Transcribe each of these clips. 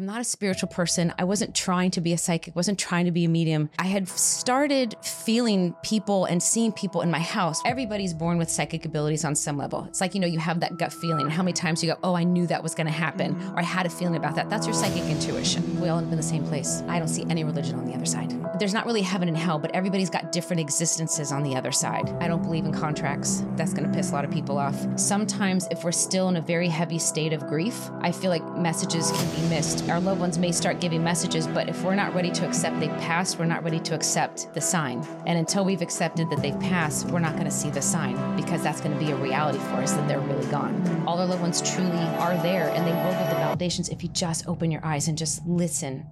I'm not a spiritual person. I wasn't trying to be a psychic, wasn't trying to be a medium. I had started feeling people and seeing people in my house. Everybody's born with psychic abilities on some level. It's like, you know, you have that gut feeling. How many times you go, oh, I knew that was going to happen, or I had a feeling about that. That's your psychic intuition. We all end up in the same place. I don't see any religion on the other side. There's not really heaven and hell, but everybody's got different existences on the other side. I don't believe in contracts. That's going to piss a lot of people off. Sometimes, if we're still in a very heavy state of grief, I feel like messages can be missed. Our loved ones may start giving messages, but if we're not ready to accept they've passed, we're not ready to accept the sign. And until we've accepted that they've passed, we're not going to see the sign because that's going to be a reality for us that they're really gone. All our loved ones truly are there and they will give the validations if you just open your eyes and just listen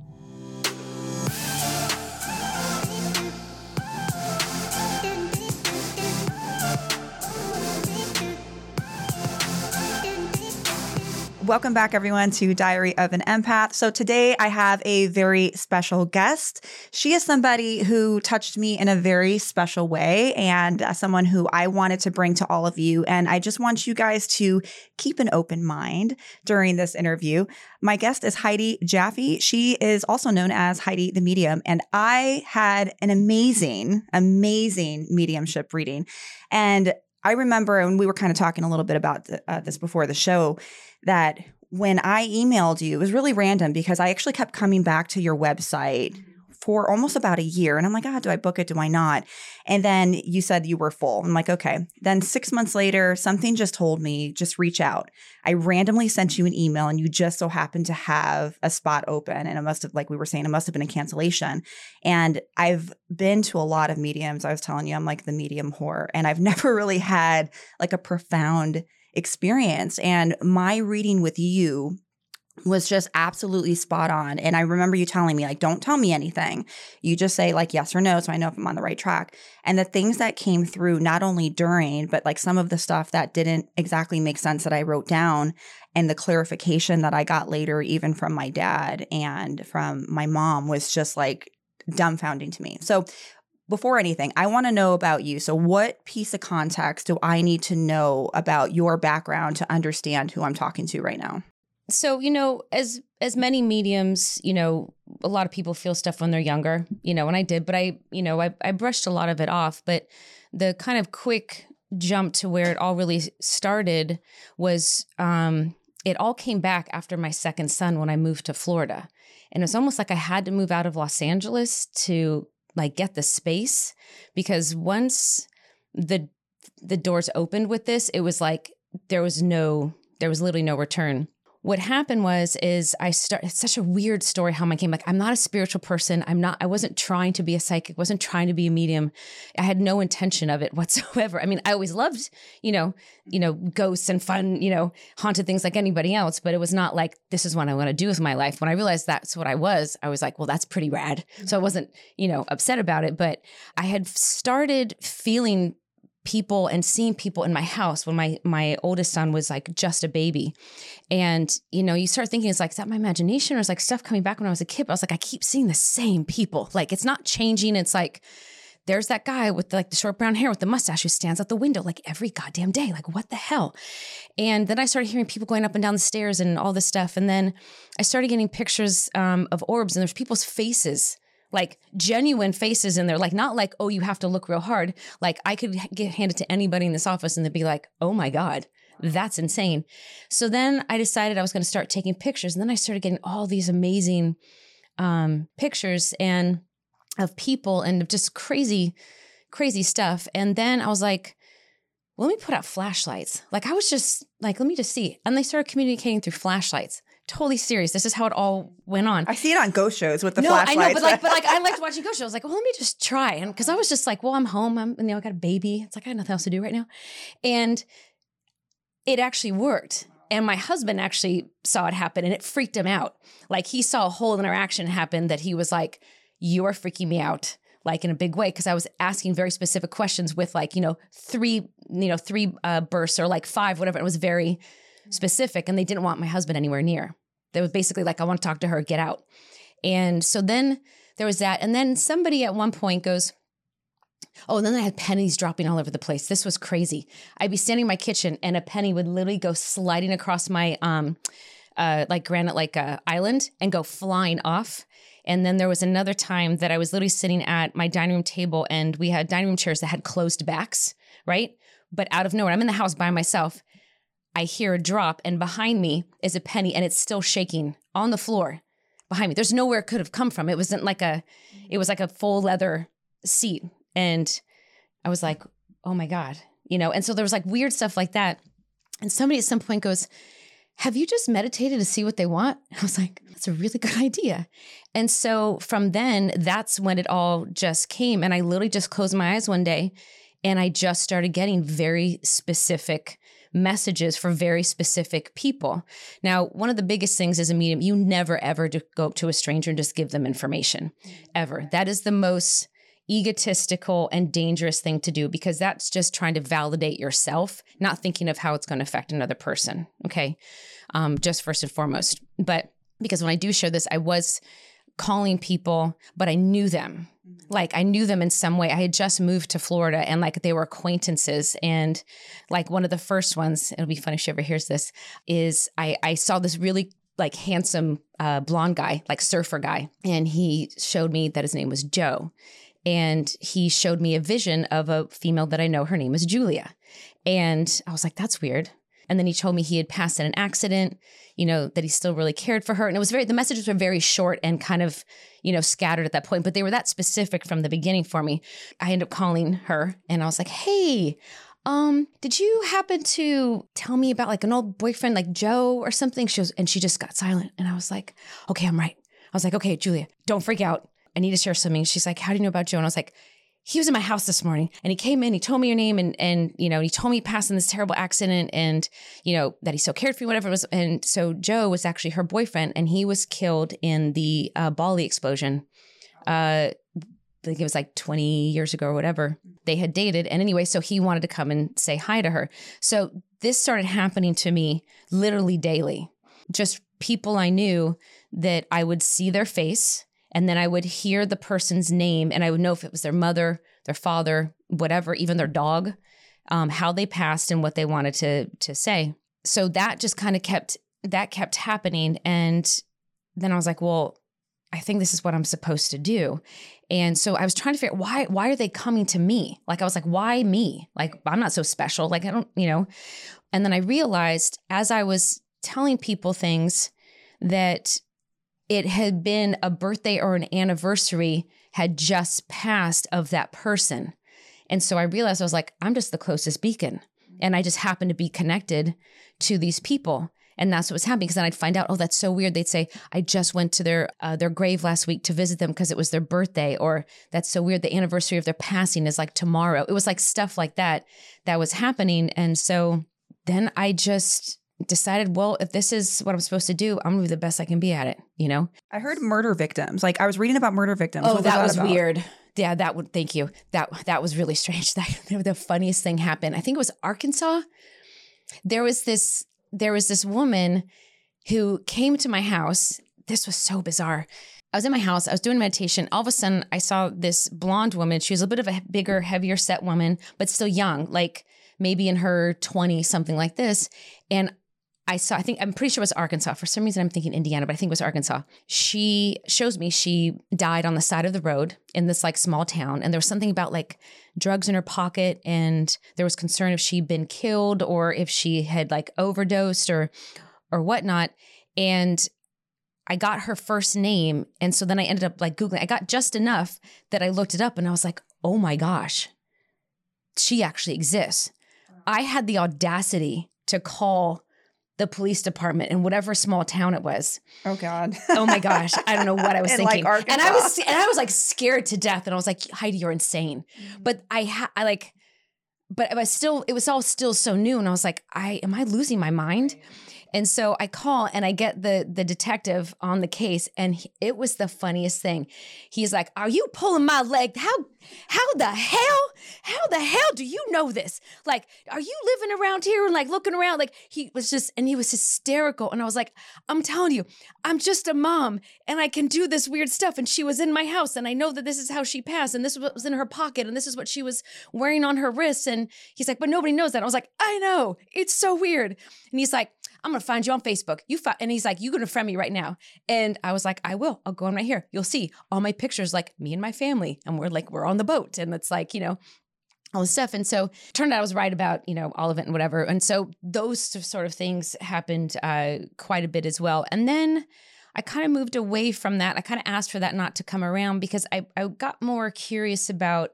Welcome back, everyone, to Diary of an Empath. So, today I have a very special guest. She is somebody who touched me in a very special way and uh, someone who I wanted to bring to all of you. And I just want you guys to keep an open mind during this interview. My guest is Heidi Jaffe. She is also known as Heidi the Medium. And I had an amazing, amazing mediumship reading. And I remember, and we were kind of talking a little bit about uh, this before the show, that when I emailed you, it was really random because I actually kept coming back to your website for almost about a year. And I'm like, ah, oh, do I book it? Do I not? And then you said you were full. I'm like, okay. Then six months later, something just told me, just reach out. I randomly sent you an email and you just so happened to have a spot open. And it must have, like we were saying, it must have been a cancellation. And I've been to a lot of mediums. I was telling you, I'm like the medium whore. And I've never really had like a profound experience. And my reading with you was just absolutely spot on. And I remember you telling me, like, don't tell me anything. You just say, like, yes or no, so I know if I'm on the right track. And the things that came through, not only during, but like some of the stuff that didn't exactly make sense that I wrote down, and the clarification that I got later, even from my dad and from my mom, was just like dumbfounding to me. So, before anything, I want to know about you. So, what piece of context do I need to know about your background to understand who I'm talking to right now? So, you know, as as many mediums, you know, a lot of people feel stuff when they're younger, you know, and I did, but I, you know, I, I brushed a lot of it off. But the kind of quick jump to where it all really started was um, it all came back after my second son when I moved to Florida. And it's almost like I had to move out of Los Angeles to like get the space because once the the doors opened with this, it was like there was no there was literally no return what happened was is I start it's such a weird story how I came like I'm not a spiritual person. I'm not I wasn't trying to be a psychic, wasn't trying to be a medium. I had no intention of it whatsoever. I mean, I always loved, you know, you know, ghosts and fun, you know, haunted things like anybody else, but it was not like this is what I want to do with my life. When I realized that's what I was, I was like, well, that's pretty rad. So I wasn't, you know, upset about it, but I had started feeling people and seeing people in my house when my my oldest son was like just a baby. And you know you start thinking it's like is that my imagination or is like stuff coming back when i was a kid? But i was like i keep seeing the same people. Like it's not changing. It's like there's that guy with like the short brown hair with the mustache who stands out the window like every goddamn day. Like what the hell? And then i started hearing people going up and down the stairs and all this stuff. And then i started getting pictures um, of orbs and there's people's faces like genuine faces in there. Like not like oh you have to look real hard. Like i could get handed to anybody in this office and they'd be like oh my god that's insane. So then i decided i was going to start taking pictures and then i started getting all these amazing um, pictures and of people and just crazy crazy stuff. And then i was like let me put out flashlights. Like i was just like let me just see. And they started communicating through flashlights totally serious. This is how it all went on. I see it on ghost shows with the no, flashlights. I know, but like, but like, I liked watching ghost shows. I was like, well, let me just try, and because I was just like, well, I'm home. I'm, you know, I got a baby. It's like I have nothing else to do right now, and it actually worked. And my husband actually saw it happen, and it freaked him out. Like he saw a whole interaction happen that he was like, "You are freaking me out." like in a big way because I was asking very specific questions with like you know three you know three uh, bursts or like five whatever. It was very specific, and they didn't want my husband anywhere near. They were basically like, I want to talk to her, get out. And so then there was that. And then somebody at one point goes, Oh, and then I had pennies dropping all over the place. This was crazy. I'd be standing in my kitchen and a penny would literally go sliding across my um uh, like Granite like uh, Island and go flying off. And then there was another time that I was literally sitting at my dining room table and we had dining room chairs that had closed backs, right? But out of nowhere, I'm in the house by myself. I hear a drop, and behind me is a penny, and it's still shaking on the floor behind me. There's nowhere it could have come from. It wasn't like a, it was like a full leather seat. And I was like, oh my God, you know? And so there was like weird stuff like that. And somebody at some point goes, have you just meditated to see what they want? I was like, that's a really good idea. And so from then, that's when it all just came. And I literally just closed my eyes one day and I just started getting very specific messages for very specific people. Now, one of the biggest things as a medium, you never ever go up to a stranger and just give them information, ever. That is the most egotistical and dangerous thing to do because that's just trying to validate yourself, not thinking of how it's going to affect another person. Okay. Um, just first and foremost. But because when I do share this, I was calling people, but I knew them. Mm-hmm. Like I knew them in some way. I had just moved to Florida and like they were acquaintances. And like one of the first ones, it'll be funny if she ever hears this, is I, I saw this really like handsome uh, blonde guy, like surfer guy. And he showed me that his name was Joe. And he showed me a vision of a female that I know. Her name is Julia. And I was like, that's weird. And then he told me he had passed in an accident, you know, that he still really cared for her. And it was very, the messages were very short and kind of, you know, scattered at that point, but they were that specific from the beginning for me. I ended up calling her and I was like, hey, um, did you happen to tell me about like an old boyfriend like Joe or something? She was, and she just got silent. And I was like, okay, I'm right. I was like, okay, Julia, don't freak out. I need to share something. She's like, how do you know about Joe? And I was like, he was in my house this morning and he came in, he told me your name and and you know, he told me he passed in this terrible accident and you know, that he so cared for you, whatever it was. And so Joe was actually her boyfriend and he was killed in the uh, Bali explosion. Uh I think it was like 20 years ago or whatever. They had dated. And anyway, so he wanted to come and say hi to her. So this started happening to me literally daily. Just people I knew that I would see their face and then I would hear the person's name and I would know if it was their mother, their father, whatever, even their dog, um, how they passed and what they wanted to to say. So that just kind of kept that kept happening. And then I was like, well, I think this is what I'm supposed to do. And so I was trying to figure out why why are they coming to me? Like I was like, why me? Like I'm not so special. Like I don't, you know. And then I realized as I was telling people things that it had been a birthday or an anniversary had just passed of that person. And so I realized I was like, I'm just the closest beacon. And I just happened to be connected to these people. And that's what was happening. Because then I'd find out, oh, that's so weird. They'd say, I just went to their uh, their grave last week to visit them because it was their birthday, or that's so weird. The anniversary of their passing is like tomorrow. It was like stuff like that that was happening. And so then I just decided, well, if this is what I'm supposed to do, I'm gonna be the best I can be at it, you know? I heard murder victims. Like I was reading about murder victims. Oh, that, that was weird. Yeah, that would thank you. That that was really strange. That the funniest thing happened. I think it was Arkansas. There was this there was this woman who came to my house. This was so bizarre. I was in my house, I was doing meditation. All of a sudden, I saw this blonde woman. She was a bit of a bigger, heavier set woman, but still young, like maybe in her 20s, something like this. And I saw, I think, I'm pretty sure it was Arkansas. For some reason, I'm thinking Indiana, but I think it was Arkansas. She shows me she died on the side of the road in this like small town. And there was something about like drugs in her pocket. And there was concern if she'd been killed or if she had like overdosed or, or whatnot. And I got her first name. And so then I ended up like Googling. I got just enough that I looked it up and I was like, oh my gosh, she actually exists. I had the audacity to call the police department in whatever small town it was. Oh God. oh my gosh. I don't know what I was thinking. Like and I was and I was like scared to death. And I was like, Heidi, you're insane. Mm-hmm. But I had I like, but I was still, it was all still so new. And I was like, I am I losing my mind? And so I call and I get the the detective on the case, and he, it was the funniest thing. He's like, "Are you pulling my leg? How how the hell how the hell do you know this? Like, are you living around here and like looking around? Like he was just and he was hysterical, and I was like, I'm telling you, I'm just a mom, and I can do this weird stuff. And she was in my house, and I know that this is how she passed, and this was in her pocket, and this is what she was wearing on her wrists. And he's like, but nobody knows that. I was like, I know, it's so weird. And he's like, I'm gonna find you on Facebook. You fi-, and he's like, you gonna friend me right now? And I was like, I will. I'll go on right here. You'll see all my pictures, like me and my family, and we're like we're on the boat, and it's like you know all this stuff. And so turned out I was right about, you know, all of it and whatever. And so those sort of things happened uh, quite a bit as well. And then I kind of moved away from that. I kind of asked for that not to come around because I, I got more curious about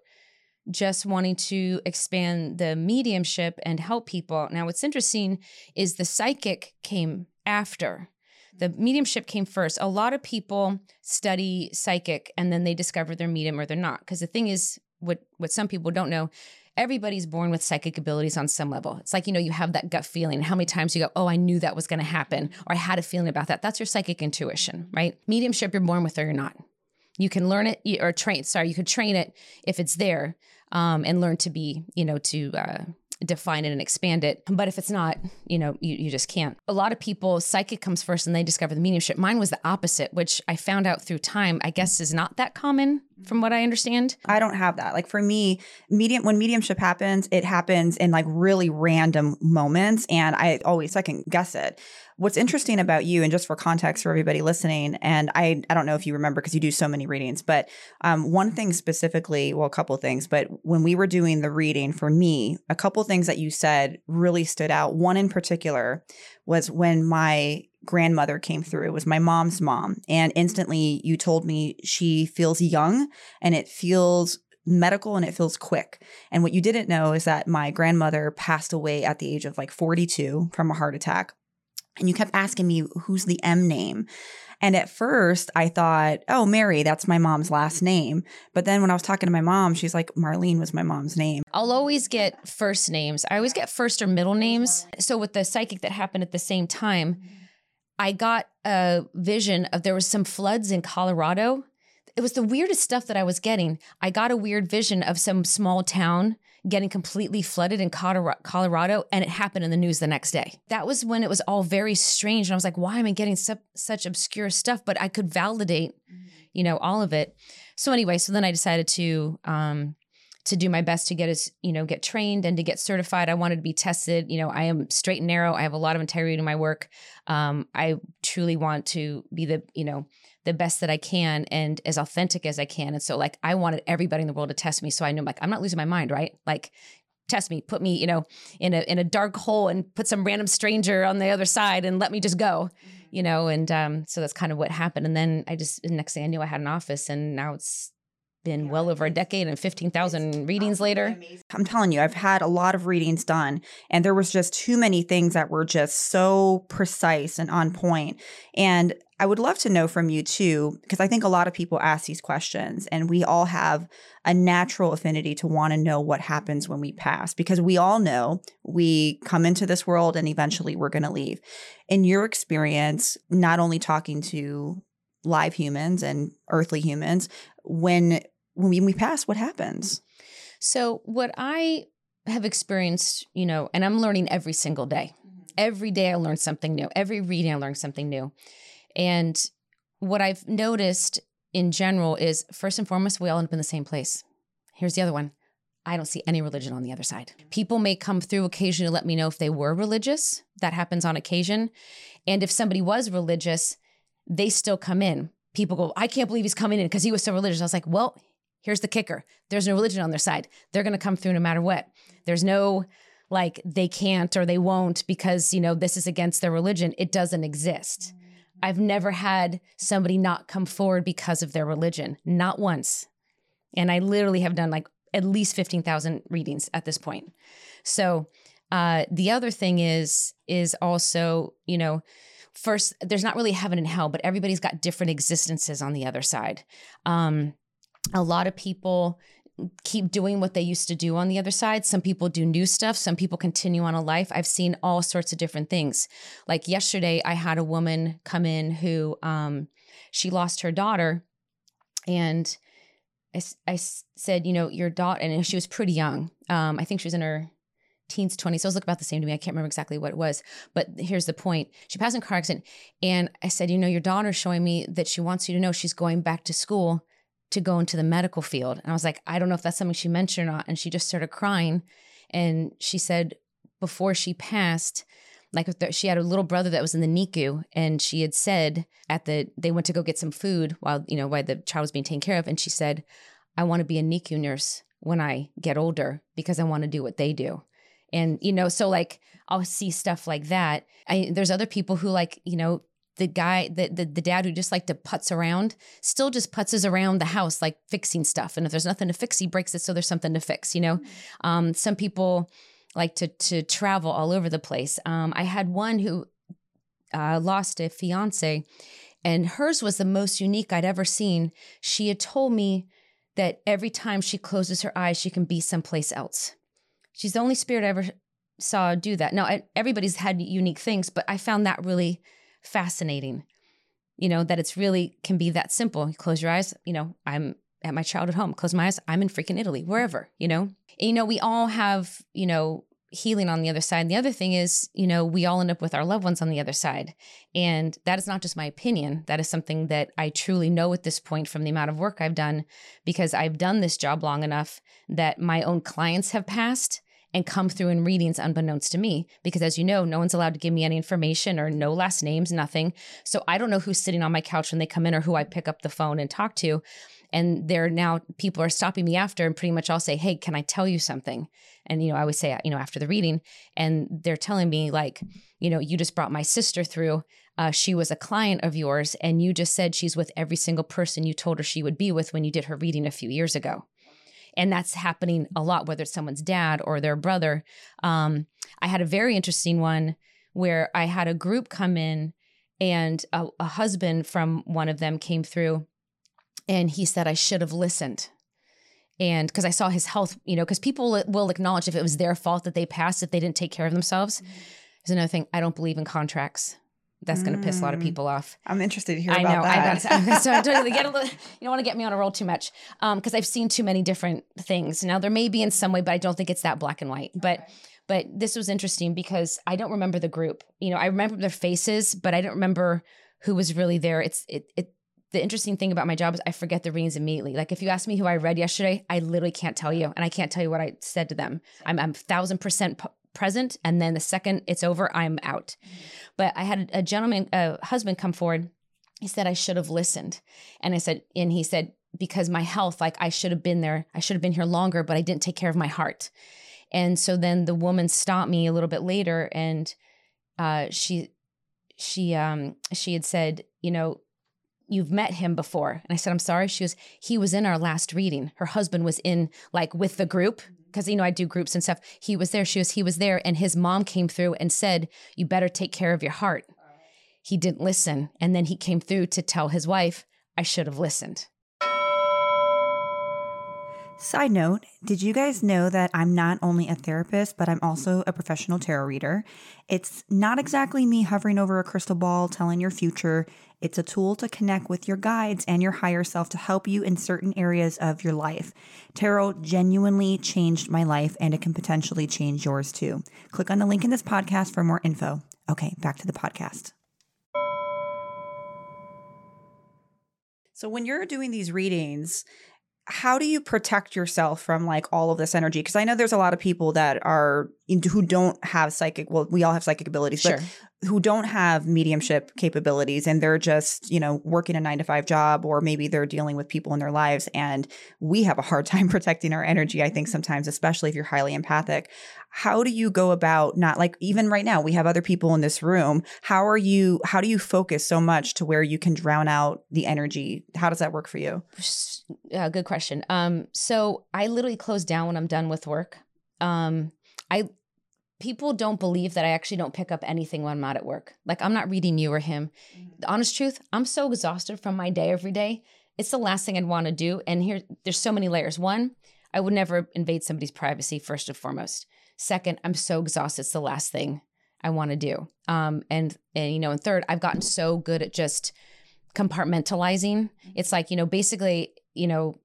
just wanting to expand the mediumship and help people. Now, what's interesting is the psychic came after. The mediumship came first. A lot of people study psychic and then they discover they're medium or they're not. Because the thing is, what what some people don't know everybody's born with psychic abilities on some level. It's like, you know, you have that gut feeling. How many times you go, oh, I knew that was going to happen, or I had a feeling about that. That's your psychic intuition, right? Mediumship, you're born with or you're not. You can learn it or train, sorry, you could train it if it's there um, and learn to be, you know, to, uh, define it and expand it. But if it's not, you know, you, you just can't. A lot of people, psychic comes first and they discover the mediumship. Mine was the opposite, which I found out through time, I guess is not that common from what I understand. I don't have that. Like for me, medium when mediumship happens, it happens in like really random moments and I always second guess it. What's interesting about you, and just for context for everybody listening, and I I don't know if you remember because you do so many readings, but um, one thing specifically, well, a couple things, but when we were doing the reading for me, a couple things that you said really stood out. One in particular was when my grandmother came through. It was my mom's mom, and instantly you told me she feels young and it feels medical and it feels quick. And what you didn't know is that my grandmother passed away at the age of like 42 from a heart attack. And you kept asking me, who's the M name? And at first I thought, oh, Mary, that's my mom's last name. But then when I was talking to my mom, she's like, Marlene was my mom's name. I'll always get first names. I always get first or middle names. So with the psychic that happened at the same time, I got a vision of there was some floods in Colorado. It was the weirdest stuff that I was getting. I got a weird vision of some small town getting completely flooded in Colorado, and it happened in the news the next day. That was when it was all very strange. And I was like, why am I getting su- such obscure stuff? But I could validate, you know, all of it. So anyway, so then I decided to um, to do my best to get as you know get trained and to get certified. I wanted to be tested. You know i am straight and narrow. I have a lot of integrity in my work. Um, i truly want to be the you know the best that i can and as authentic as i can. And so like i wanted everybody in the world to test me so i knew like i'm not losing my mind right? Like test me put me you know in a in a dark hole and put some random stranger on the other side and let me just go you know? And um, so that's kind of what happened. And then i just the next thing i knew i had an office and now it's been well over a decade and 15,000 readings later. I'm telling you, I've had a lot of readings done, and there was just too many things that were just so precise and on point. And I would love to know from you too, because I think a lot of people ask these questions, and we all have a natural affinity to want to know what happens when we pass, because we all know we come into this world and eventually we're going to leave. In your experience, not only talking to live humans and earthly humans, when when we pass, what happens? So, what I have experienced, you know, and I'm learning every single day. Mm-hmm. Every day I learn something new. Every reading I learn something new. And what I've noticed in general is first and foremost, we all end up in the same place. Here's the other one. I don't see any religion on the other side. People may come through occasionally to let me know if they were religious. That happens on occasion. And if somebody was religious, they still come in. People go, I can't believe he's coming in because he was so religious. I was like, well, Here's the kicker there's no religion on their side. They're going to come through no matter what. There's no like they can't or they won't because, you know, this is against their religion. It doesn't exist. I've never had somebody not come forward because of their religion, not once. And I literally have done like at least 15,000 readings at this point. So, uh, the other thing is, is also, you know, first, there's not really heaven and hell, but everybody's got different existences on the other side. Um, a lot of people keep doing what they used to do on the other side. Some people do new stuff. Some people continue on a life. I've seen all sorts of different things. Like yesterday, I had a woman come in who um, she lost her daughter, and I, I said, you know, your daughter, and she was pretty young. Um, I think she was in her teens, 20s. So it was look about the same to me. I can't remember exactly what it was. But here's the point. She passed in a car accident. And I said, you know, your daughter's showing me that she wants you to know she's going back to school to go into the medical field. And I was like, I don't know if that's something she mentioned or not. And she just started crying. And she said before she passed, like she had a little brother that was in the NICU, and she had said at the they went to go get some food while you know while the child was being taken care of, and she said, "I want to be a NICU nurse when I get older because I want to do what they do." And you know, so like I'll see stuff like that. I, there's other people who like you know the guy the, the the dad who just like to putz around still just putzes around the house like fixing stuff and if there's nothing to fix he breaks it so there's something to fix you know mm-hmm. um, some people like to to travel all over the place. Um, I had one who uh, lost a fiance, and hers was the most unique I'd ever seen. She had told me that every time she closes her eyes, she can be someplace else. She's the only spirit I ever saw do that. Now, everybody's had unique things, but I found that really fascinating. You know, that it's really can be that simple. You close your eyes, you know, I'm at my childhood home, close my eyes, I'm in freaking Italy, wherever, you know? you know, we all have, you know, healing on the other side. And the other thing is, you know, we all end up with our loved ones on the other side. And that is not just my opinion. That is something that I truly know at this point from the amount of work I've done because I've done this job long enough that my own clients have passed and come through in readings unbeknownst to me. Because as you know, no one's allowed to give me any information or no last names, nothing. So I don't know who's sitting on my couch when they come in or who I pick up the phone and talk to and there now people are stopping me after and pretty much I'll say, "Hey, can I tell you something?" And you know, I always say, you know, after the reading, and they're telling me like, you know, you just brought my sister through. Uh, she was a client of yours, and you just said she's with every single person you told her she would be with when you did her reading a few years ago. And that's happening a lot, whether it's someone's dad or their brother. Um, I had a very interesting one where I had a group come in, and a, a husband from one of them came through and he said I should have listened. And because I saw his health, you know, because people will acknowledge if it was their fault that they passed if they didn't take care of themselves. Mm-hmm. There's another thing. I don't believe in contracts. That's going to piss a lot of mm. people off. I'm interested to hear I about know, that. I know. so I don't, get a little, you don't want to get me on a roll too much because um, I've seen too many different things. Now there may be in some way, but I don't think it's that black and white. But okay. but this was interesting because I don't remember the group. You know, I remember their faces, but I don't remember who was really there. It's it it the interesting thing about my job is I forget the readings immediately. Like if you ask me who I read yesterday, I literally can't tell you, and I can't tell you what I said to them. I'm I'm thousand percent present, and then the second it's over, I'm out. But I had a gentleman, a husband, come forward. He said I should have listened, and I said, and he said because my health, like I should have been there, I should have been here longer, but I didn't take care of my heart. And so then the woman stopped me a little bit later, and uh, she she um she had said, you know, you've met him before. And I said, I'm sorry. She was, he was in our last reading. Her husband was in like with the group because, you know, I do groups and stuff. He was there. She was, he was there. And his mom came through and said, You better take care of your heart. He didn't listen. And then he came through to tell his wife, I should have listened. Side note, did you guys know that I'm not only a therapist, but I'm also a professional tarot reader? It's not exactly me hovering over a crystal ball telling your future. It's a tool to connect with your guides and your higher self to help you in certain areas of your life. Tarot genuinely changed my life and it can potentially change yours too. Click on the link in this podcast for more info. Okay, back to the podcast. So, when you're doing these readings, how do you protect yourself from like all of this energy? Because I know there's a lot of people that are who don't have psychic. Well, we all have psychic abilities, sure. but who don't have mediumship capabilities, and they're just you know working a nine to five job, or maybe they're dealing with people in their lives, and we have a hard time protecting our energy. I think sometimes, especially if you're highly empathic. How do you go about not like even right now we have other people in this room. How are you? How do you focus so much to where you can drown out the energy? How does that work for you? Yeah, good question. Um, so I literally close down when I'm done with work. Um, I people don't believe that I actually don't pick up anything when I'm not at work. Like I'm not reading you or him. Mm-hmm. The honest truth, I'm so exhausted from my day every day. It's the last thing I'd want to do. And here, there's so many layers. One, I would never invade somebody's privacy first and foremost. Second, I'm so exhausted. It's the last thing I want to do. Um, and and you know, and third, I've gotten so good at just compartmentalizing. Mm-hmm. It's like you know, basically, you know,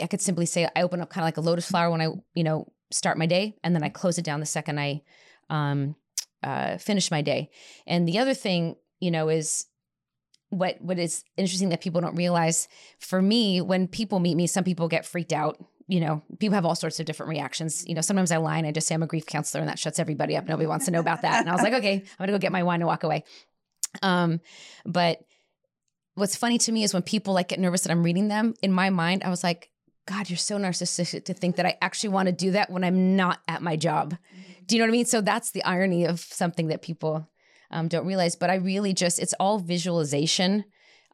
I could simply say I open up kind of like a lotus flower when I you know start my day, and then I close it down the second I um, uh, finish my day. And the other thing, you know, is what what is interesting that people don't realize. For me, when people meet me, some people get freaked out. you know, people have all sorts of different reactions. You know, sometimes I lie and I just say I'm a grief counselor and that shuts everybody up. Nobody wants to know about that. And I was like, okay, I'm gonna go get my wine and walk away. Um, but what's funny to me is when people like get nervous that I'm reading them, in my mind, I was like, God, you're so narcissistic to think that I actually want to do that when I'm not at my job. Do you know what I mean? So that's the irony of something that people um, don't realize. But I really just, it's all visualization.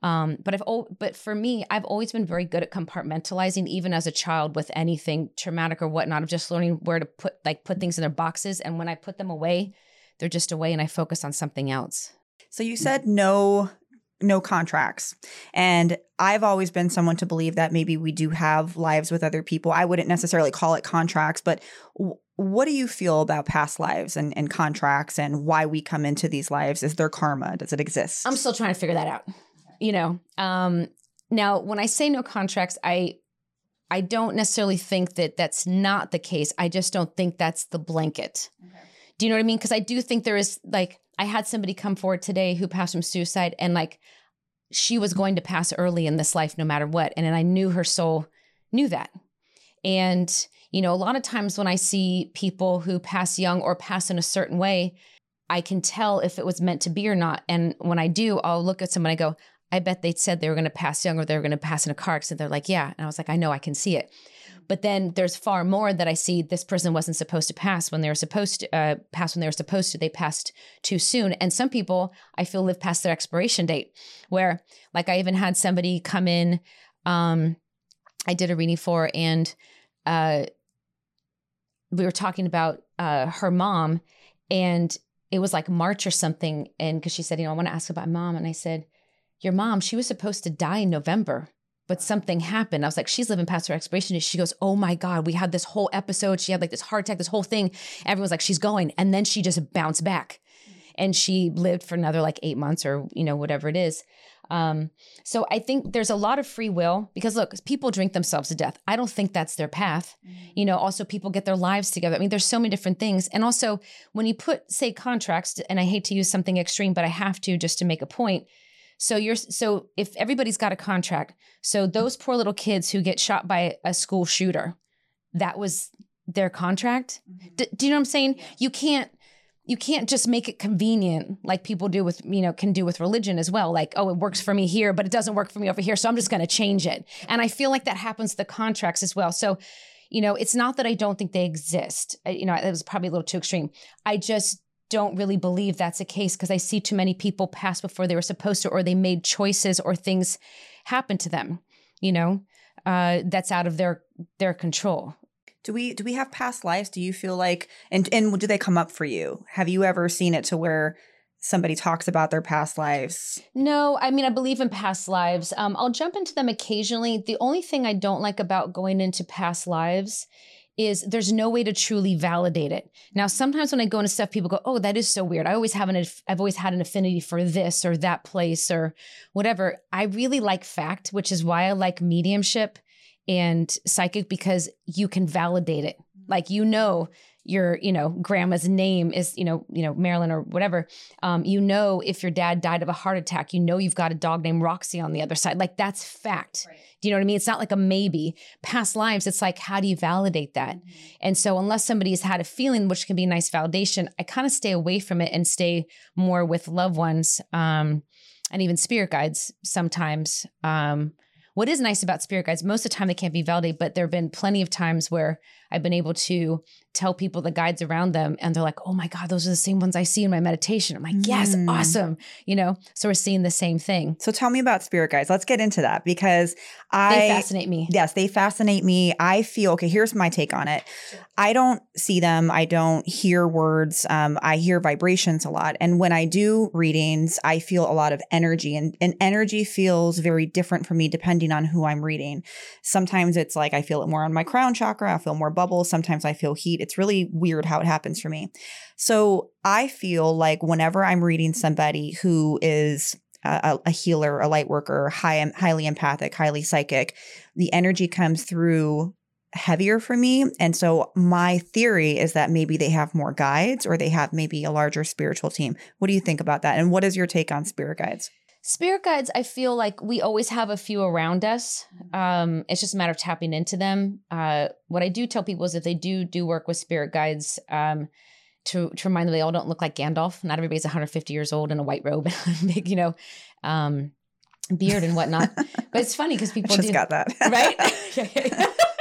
Um, but I've, oh, but for me, I've always been very good at compartmentalizing, even as a child with anything traumatic or whatnot, of just learning where to put, like, put things in their boxes. And when I put them away, they're just away and I focus on something else. So you said no no contracts. And I've always been someone to believe that maybe we do have lives with other people. I wouldn't necessarily call it contracts, but w- what do you feel about past lives and, and contracts and why we come into these lives? Is there karma? Does it exist? I'm still trying to figure that out. You know, um, now when I say no contracts, I I don't necessarily think that that's not the case. I just don't think that's the blanket. Okay. Do you know what I mean? Because I do think there is like I had somebody come forward today who passed from suicide and like she was going to pass early in this life no matter what. And, and I knew her soul knew that. And, you know, a lot of times when I see people who pass young or pass in a certain way, I can tell if it was meant to be or not. And when I do, I'll look at someone, I go, I bet they said they were going to pass young or they were going to pass in a car accident. They're like, yeah. And I was like, I know, I can see it. But then there's far more that I see this person wasn't supposed to pass when they were supposed to uh, pass when they were supposed to. They passed too soon. And some people I feel live past their expiration date, where like I even had somebody come in, um, I did a reading for, and uh, we were talking about uh, her mom, and it was like March or something. And because she said, you know, I want to ask about mom. And I said, Your mom, she was supposed to die in November but something happened. I was like, she's living past her expiration date. She goes, Oh my God, we had this whole episode. She had like this heart attack, this whole thing. Everyone's like, she's going. And then she just bounced back. And she lived for another like eight months or, you know, whatever it is. Um, so I think there's a lot of free will because look, people drink themselves to death. I don't think that's their path. Mm-hmm. You know, also people get their lives together. I mean, there's so many different things. And also when you put, say, contracts, and I hate to use something extreme, but I have to just to make a point so you're so if everybody's got a contract, so those poor little kids who get shot by a school shooter, that was their contract. Mm-hmm. D- do you know what I'm saying? You can't you can't just make it convenient like people do with you know can do with religion as well like oh it works for me here but it doesn't work for me over here so i'm just going to change it. And i feel like that happens to the contracts as well. So you know it's not that i don't think they exist. You know it was probably a little too extreme. I just don't really believe that's the case because I see too many people pass before they were supposed to, or they made choices or things happen to them, you know, uh, that's out of their their control. Do we do we have past lives? Do you feel like and and do they come up for you? Have you ever seen it to where somebody talks about their past lives? No, I mean I believe in past lives. Um, I'll jump into them occasionally. The only thing I don't like about going into past lives is there's no way to truly validate it. Now, sometimes when I go into stuff, people go, "Oh, that is so weird." I always have an I've always had an affinity for this or that place or whatever. I really like fact, which is why I like mediumship and psychic because you can validate it. Like you know your you know grandma's name is you know you know Marilyn or whatever. Um, you know if your dad died of a heart attack. You know you've got a dog named Roxy on the other side. Like that's fact. Right. Do you know what I mean? It's not like a maybe. Past lives, it's like, how do you validate that? Mm-hmm. And so, unless somebody's had a feeling, which can be a nice validation, I kind of stay away from it and stay more with loved ones um, and even spirit guides sometimes. Um, what is nice about spirit guides, most of the time they can't be validated, but there have been plenty of times where I've been able to tell people the guides around them and they're like, oh my God, those are the same ones I see in my meditation. I'm like, yes, mm. awesome. You know, so we're seeing the same thing. So tell me about spirit guides. Let's get into that because I they fascinate me. Yes, they fascinate me. I feel okay, here's my take on it. I don't see them, I don't hear words. Um, I hear vibrations a lot. And when I do readings, I feel a lot of energy and, and energy feels very different for me depending on who I'm reading. Sometimes it's like I feel it more on my crown chakra, I feel more bubbles. Sometimes I feel heat. It's really weird how it happens for me. So I feel like whenever I'm reading somebody who is a, a healer, a light worker, high, highly empathic, highly psychic, the energy comes through heavier for me. And so my theory is that maybe they have more guides or they have maybe a larger spiritual team. What do you think about that? And what is your take on spirit guides? Spirit guides, I feel like we always have a few around us. Um, it's just a matter of tapping into them. Uh, what I do tell people is if they do do work with spirit guides, um, to, to remind them they all don't look like Gandalf. Not everybody's 150 years old in a white robe, and a big, you know, um, beard and whatnot. but it's funny because people just do, got that right.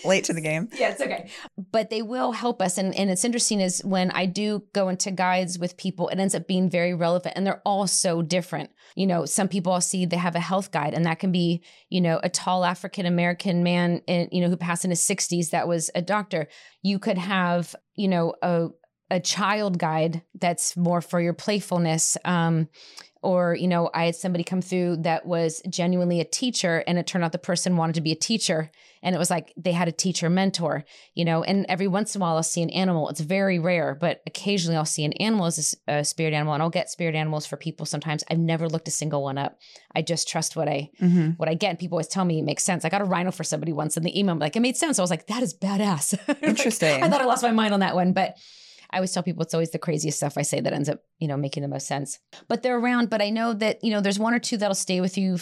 late to the game. Yeah, it's okay. But they will help us. And, and it's interesting is when I do go into guides with people, it ends up being very relevant and they're all so different. You know, some people I'll see they have a health guide and that can be, you know, a tall African American man, in, you know, who passed in his 60s that was a doctor. You could have, you know, a, a child guide that's more for your playfulness. Um, or you know i had somebody come through that was genuinely a teacher and it turned out the person wanted to be a teacher and it was like they had a teacher mentor you know and every once in a while i'll see an animal. It's very rare but occasionally i'll see an animal as a, a spirit animal and i'll get spirit animals for people sometimes. I've never looked a single one up. I just trust what i mm-hmm. what i get and people always tell me it makes sense. I got a rhino for somebody once in the email I'm like it made sense. I was like that is badass. Interesting like, i thought i lost my mind on that one but I always tell people it's always the craziest stuff I say that ends up, you know, making the most sense. But they're around, but I know that, you know, there's one or two that'll stay with you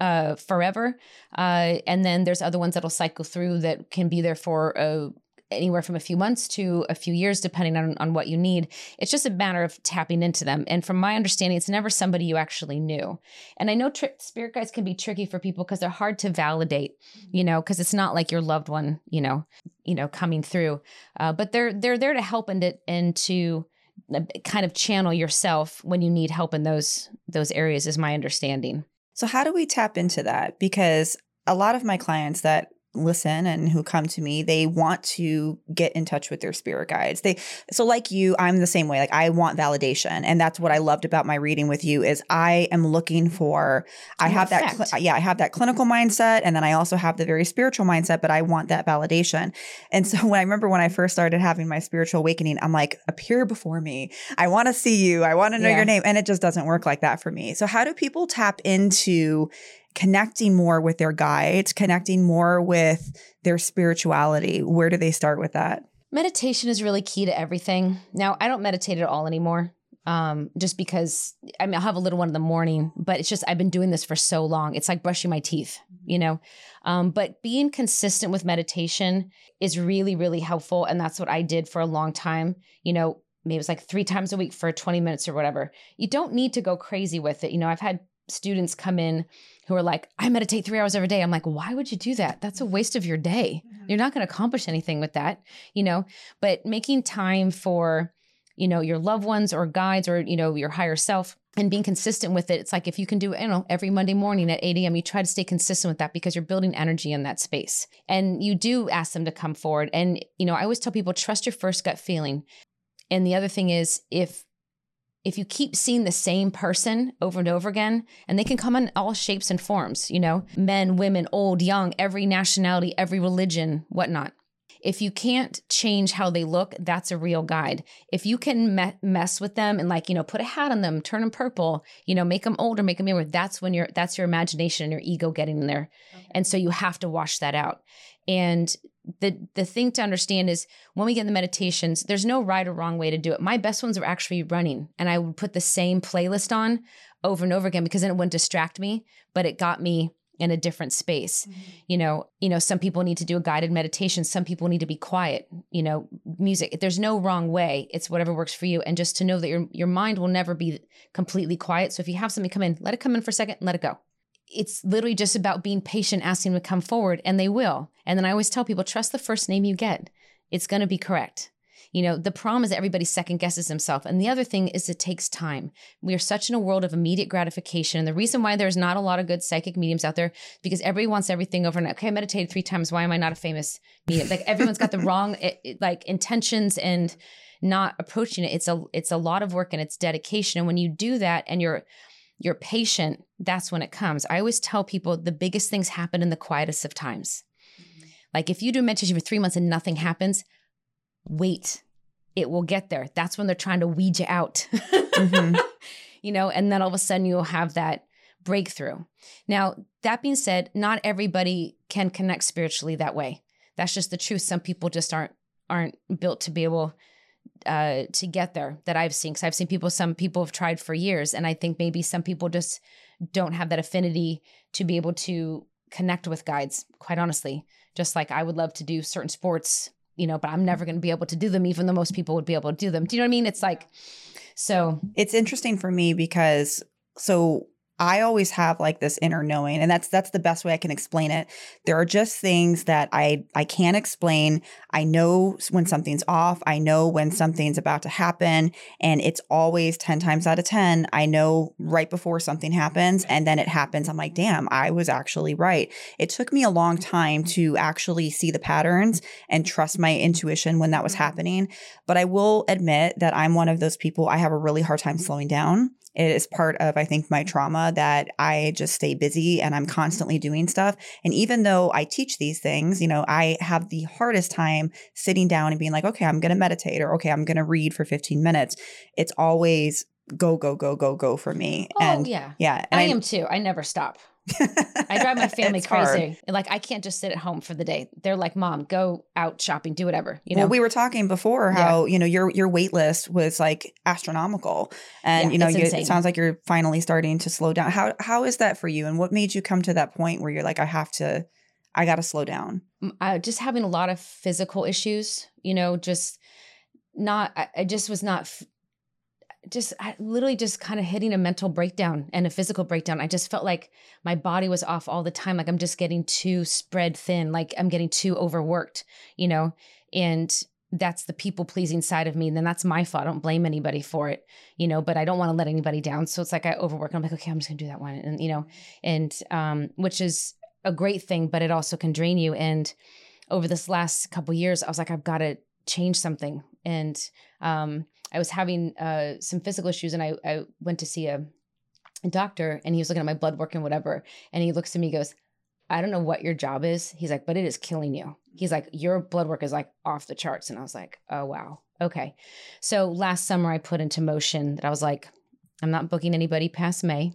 uh, forever. Uh, and then there's other ones that'll cycle through that can be there for uh, anywhere from a few months to a few years, depending on, on what you need. It's just a matter of tapping into them. And from my understanding, it's never somebody you actually knew. And I know tri- spirit guides can be tricky for people because they're hard to validate, you know, because it's not like your loved one, you know, you know, coming through. Uh, but they're they're there to help and to, and to uh, kind of channel yourself when you need help in those those areas is my understanding. So how do we tap into that? Because a lot of my clients that listen and who come to me they want to get in touch with their spirit guides. They so like you i'm the same way. Like i want validation and that's what i loved about my reading with you is i am looking for i have effect. that cl- yeah i have that clinical mindset and then i also have the very spiritual mindset but i want that validation. And so when i remember when i first started having my spiritual awakening i'm like appear before me. I want to see you. I want to know yeah. your name. And it just doesn't work like that for me. So how do people tap into connecting more with their guides, connecting more with their spirituality. Where do they start with that? Meditation is really key to everything. Now, I don't meditate at all anymore. Um, just because I mean, I'll have a little one in the morning, but it's just I've been doing this for so long. It's like brushing my teeth, you know. Um, but being consistent with meditation is really, really helpful, and that's what I did for a long time. You know, maybe it was like three times a week for 20 minutes or whatever. You don't need to go crazy with it. You know, I've had students come in who are like, I meditate three hours every day. I'm like, why would you do that? That's a waste of your day. Mm-hmm. You're not going to accomplish anything with that, you know? But making time for, you know, your loved ones or guides or, you know, your higher self and being consistent with it. It's like if you can do you know, every Monday morning at 8 a.m., you try to stay consistent with that because you're building energy in that space. And you do ask them to come forward. And, you know, I always tell people, trust your first gut feeling. And the other thing is, if if you keep seeing the same person over and over again, and they can come in all shapes and forms, you know, men, women, old, young, every nationality, every religion, whatnot. If you can't change how they look, that's a real guide. If you can me- mess with them and like, you know, put a hat on them, turn them purple, you know, make them older, make them younger, that's when you're, that's your imagination and your ego getting in there. Okay. And so you have to wash that out. And the the thing to understand is when we get in the meditations, there's no right or wrong way to do it. My best ones are actually running, and I would put the same playlist on over and over again because then it wouldn't distract me, but it got me in a different space. Mm-hmm. You know, you know, some people need to do a guided meditation, some people need to be quiet, you know, music. There's no wrong way. It's whatever works for you. And just to know that your your mind will never be completely quiet. So if you have something come in, let it come in for a second, let it go it's literally just about being patient, asking them to come forward, and they will. And then I always tell people, trust the first name you get. It's going to be correct. You know, the problem is that everybody second guesses himself. And the other thing is it takes time. We are such in a world of immediate gratification. And the reason why there's not a lot of good psychic mediums out there because everybody wants everything overnight. Okay, I meditated three times. Why am I not a famous medium? Like everyone's got the wrong it, it, like intentions and not approaching it. It's a it's a lot of work and it's dedication. And when you do that and you're you're patient, that's when it comes. I always tell people the biggest things happen in the quietest of times. Mm-hmm. Like if you do meditation for three months and nothing happens, wait, it will get there. That's when they're trying to weed you out. mm-hmm. You know, and then all of a sudden you'll have that breakthrough. Now, that being said, not everybody can connect spiritually that way. That's just the truth. Some people just aren't aren't built to be able uh, to get there that I've seen. Because I've seen people, some people have tried for years, and I think maybe some people just don't have that affinity to be able to connect with guides. Quite honestly, just like I would love to do certain sports, you know, but I'm never going to be able to do them, even though most people would be able to do them. Do you know what I mean? It's like so. It's interesting for me because so I always have like this inner knowing and that's that's the best way I can explain it. There are just things that I I can't explain. I know when something's off, I know when something's about to happen and it's always 10 times out of 10 I know right before something happens and then it happens I'm like, "Damn, I was actually right." It took me a long time to actually see the patterns and trust my intuition when that was mm-hmm. happening, but I will admit that I'm one of those people I have a really hard time slowing down. It is part of, I think, my trauma that I just stay busy and I'm constantly doing stuff. And even though I teach these things, you know, I have the hardest time sitting down and being like, okay, I'm going to meditate or okay, I'm going to read for 15 minutes. It's always go, go, go, go, go for me. Oh, and yeah. yeah. I, I am too. I never stop. I drive my family crazy. hard. Like I can't just sit at home for the day. They're like, "Mom, go out shopping, do whatever." You know. well, we were talking before Yeah. how you know your your wait list was like astronomical, and Yeah, you know you, it sounds like you're finally starting to slow down. How how is that for you? And what made you come to that point where you're like, I have to, I got to slow down? uh, just having a lot of physical issues, you know, just not, I, I just was not, f- just I literally just kind of hitting a mental breakdown and a physical breakdown. I just felt like my body was off all the time. Like I'm just getting too spread thin, like I'm getting too overworked, you know, and that's the people pleasing side of me. And then that's my fault. I don't blame anybody for it, you know, but I don't want to let anybody down. So it's like I overwork. I'm like, okay, I'm just gonna do that one. And, you know, and um, which is a great thing, but it also can drain you. And over this last couple years, I was like, I've got to change something. And um, I was having uh, some physical issues, and I, I went to see a, doctor, and he was looking at my blood work and whatever. And he looks at me, goes, I don't know what your job is. He's like, but it is killing you. He's like, your blood work is like off the charts. And I was like, oh, wow. Okay. So last summer, I put into motion that I was like, I'm not booking anybody past May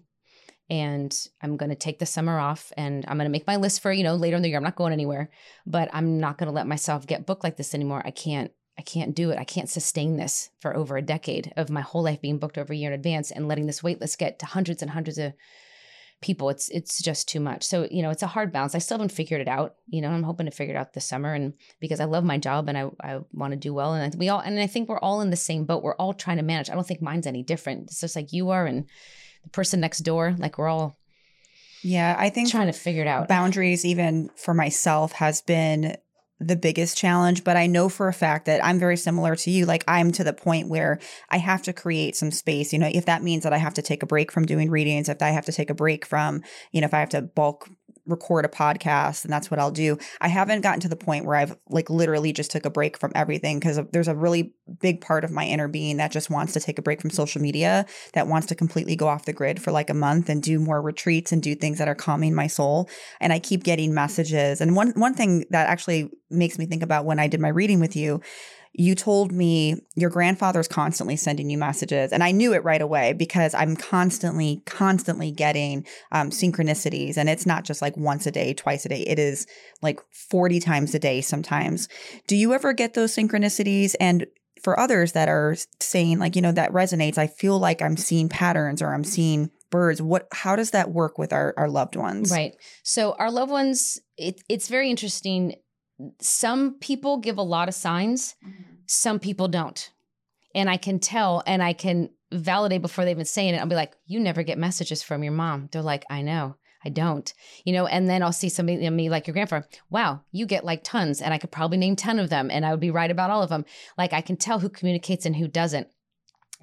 and I'm going to take the summer off and I'm going to make my list for, you know, later in the year. I'm not going anywhere, but I'm not going to let myself get booked like this anymore. I can't I can't do it. I can't sustain this for over a decade of my whole life being booked over a year in advance and letting this wait list get to hundreds and hundreds of people. It's it's just too much. So, you know, it's a hard balance. I still haven't figured it out. You know, I'm hoping to figure it out this summer and because I love my job and I, I want to do well. And I, we all and I think we're all in the same boat. We're all trying to manage. I don't think mine's any different. It's just like you are and the person next door. Like we're all Yeah, I think trying to figure it out. boundaries even for myself has been the biggest challenge but i know for a fact that i'm very similar to you like i'm to the point where i have to create some space you know if that means that i have to take a break from doing readings if i have to take a break from you know if i have to bulk record a podcast and that's what I'll do. I haven't gotten to the point where I've like literally just took a break from everything because there's a really big part of my inner being that just wants to take a break from social media, that wants to completely go off the grid for like a month and do more retreats and do things that are calming my soul. And I keep getting messages. And one one thing that actually makes me think about when I did my reading with you, you told me your grandfather's constantly sending you messages and i knew it right away because i'm constantly constantly getting um, synchronicities and it's not just like once a day twice a day it is like 40 times a day sometimes do you ever get those synchronicities and for others that are saying like you know that resonates i feel like i'm seeing patterns or i'm seeing birds what how does that work with our, our loved ones Right. So our loved ones, it, it's very interesting. Some people give a lot of signs, some people don't. And I can tell and I can validate before they've even saying it. I'll be like, you never get messages from your mom. They're like, I know. I don't, you know, and then I'll see somebody in me like your grandfather. Wow, you get like tons, and I could probably name 10 of them, and I would be right about all of them. Like I can tell who communicates and who doesn't.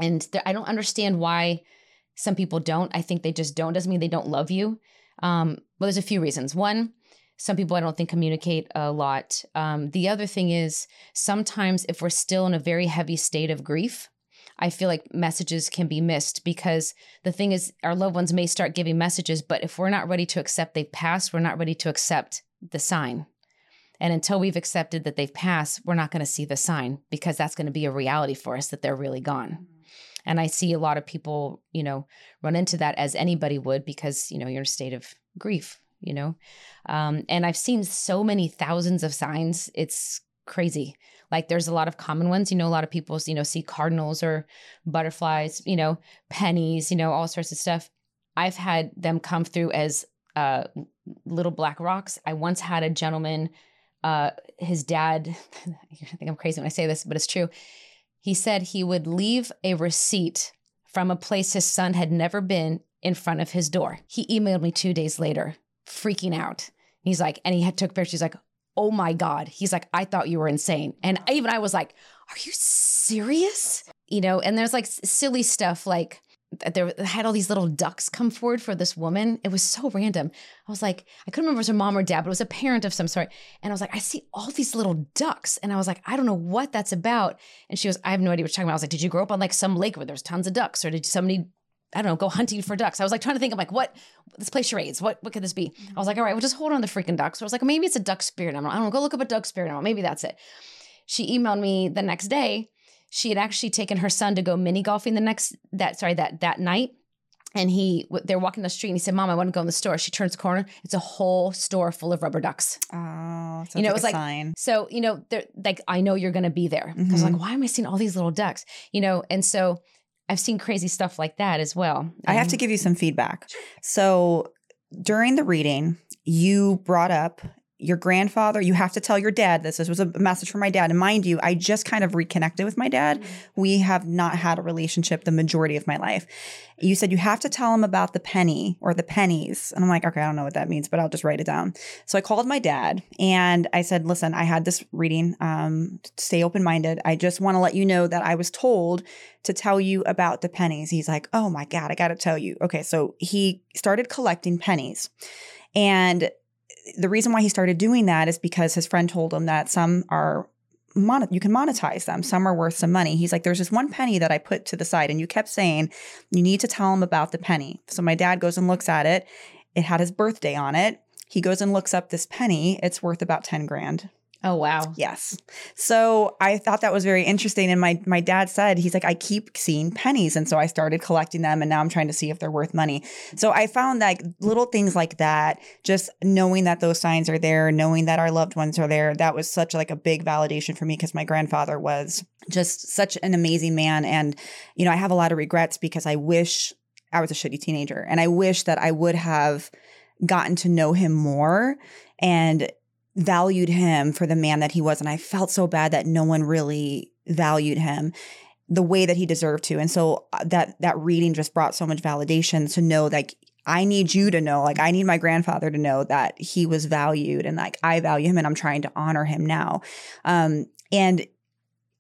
And there, I don't understand why some people don't. I think they just don't. Doesn't mean they don't love you. Um, well, there's a few reasons. One, some people I don't think communicate a lot. Um, the other thing is sometimes if we're still in a very heavy state of grief, I feel like messages can be missed because the thing is, our loved ones may start giving messages, but if we're not ready to accept they've passed, we're not ready to accept the sign. And until we've accepted that they've passed, we're not going to see the sign because that's going to be a reality for us that they're really gone. And I see a lot of people, you know, run into that as anybody would because, you know, you're in a state of grief, you know. Um, and I've seen so many thousands of signs. It's crazy. Like there's a lot of common ones. You know, a lot of people, you know, see cardinals or butterflies, you know, pennies, you know, all sorts of stuff. I've had them come through as uh, little black rocks. I once had a gentleman, uh, his dad, I think I'm crazy when I say this, but it's true. He said he would leave a receipt from a place his son had never been in front of his door. He emailed me two days later, freaking out. He's like, and he had took pictures. He's like, oh my God. He's like, I thought you were insane. And even I was like, are you serious? You know, and there's like silly stuff like there had all these little ducks come forward for this woman. It was so random. I was like, I couldn't remember if it was her mom or dad, but it was a parent of some sort. And I was like, I see all these little ducks. And I was like, I don't know what that's about. And she was, I have no idea what you're talking about. I was like, did you grow up on like some lake where there's tons of ducks? Or did somebody I don't know, go hunting for ducks. I was like trying to think, of like, what this place charades? What what could this be? I was like, all right, well, just hold on to the freaking ducks. So I was like, maybe it's a duck spirit animal. I don't know, go look up a duck spirit animal. Maybe that's it. She emailed me the next day. She had actually taken her son to go mini golfing the next that sorry that that night. And he, they're walking the street, and he said, "Mom, I want to go in the store." She turns the corner; it's a whole store full of rubber ducks. Oh, you know, like it was like sign. so. You know, they're like, I know you're going to be there. Mm-hmm. I was like, why am I seeing all these little ducks? You know, and so I've seen crazy stuff like that as well. I have to give you some feedback. So during the reading, you brought up your grandfather, you have to tell your dad this. This was a message from my dad. And mind you, I just kind of reconnected with my dad. Mm-hmm. We have not had a relationship the majority of my life. You said you have to tell him about the penny or the pennies. And I'm like, okay, I don't know what that means, but I'll just write it down. So I called my dad and I said, listen, I had this reading. Um, stay open minded. I just want to let you know that I was told to tell you about the pennies. He's like, oh my God, I got to tell you. Okay. So he started collecting pennies. And the reason why he started doing that is because his friend told him that some are mon- you can monetize them. Some are worth some money. He's like, there's this one penny that I put to the side, and you kept saying you need to tell him about the penny. So my dad goes and looks at it. It had his birthday on it. He goes and looks up this penny. It's worth about ten grand. Oh wow. Yes. So I thought that was very interesting. And my my dad said, he's like, I keep seeing pennies. And so I started collecting them and now I'm trying to see if they're worth money. So I found like little things like that, just knowing that those signs are there, knowing that our loved ones are there, that was such like a big validation for me because my grandfather was just such an amazing man. And, you know, I have a lot of regrets because I wish I was a shitty teenager and I wish that I would have gotten to know him more and valued him for the man that he was. And I felt so bad that no one really valued him the way that he deserved to. And so uh, that that reading just brought so much validation to know like I need you to know, like I need my grandfather to know that he was valued and like I value him and I'm trying to honor him now. Um, and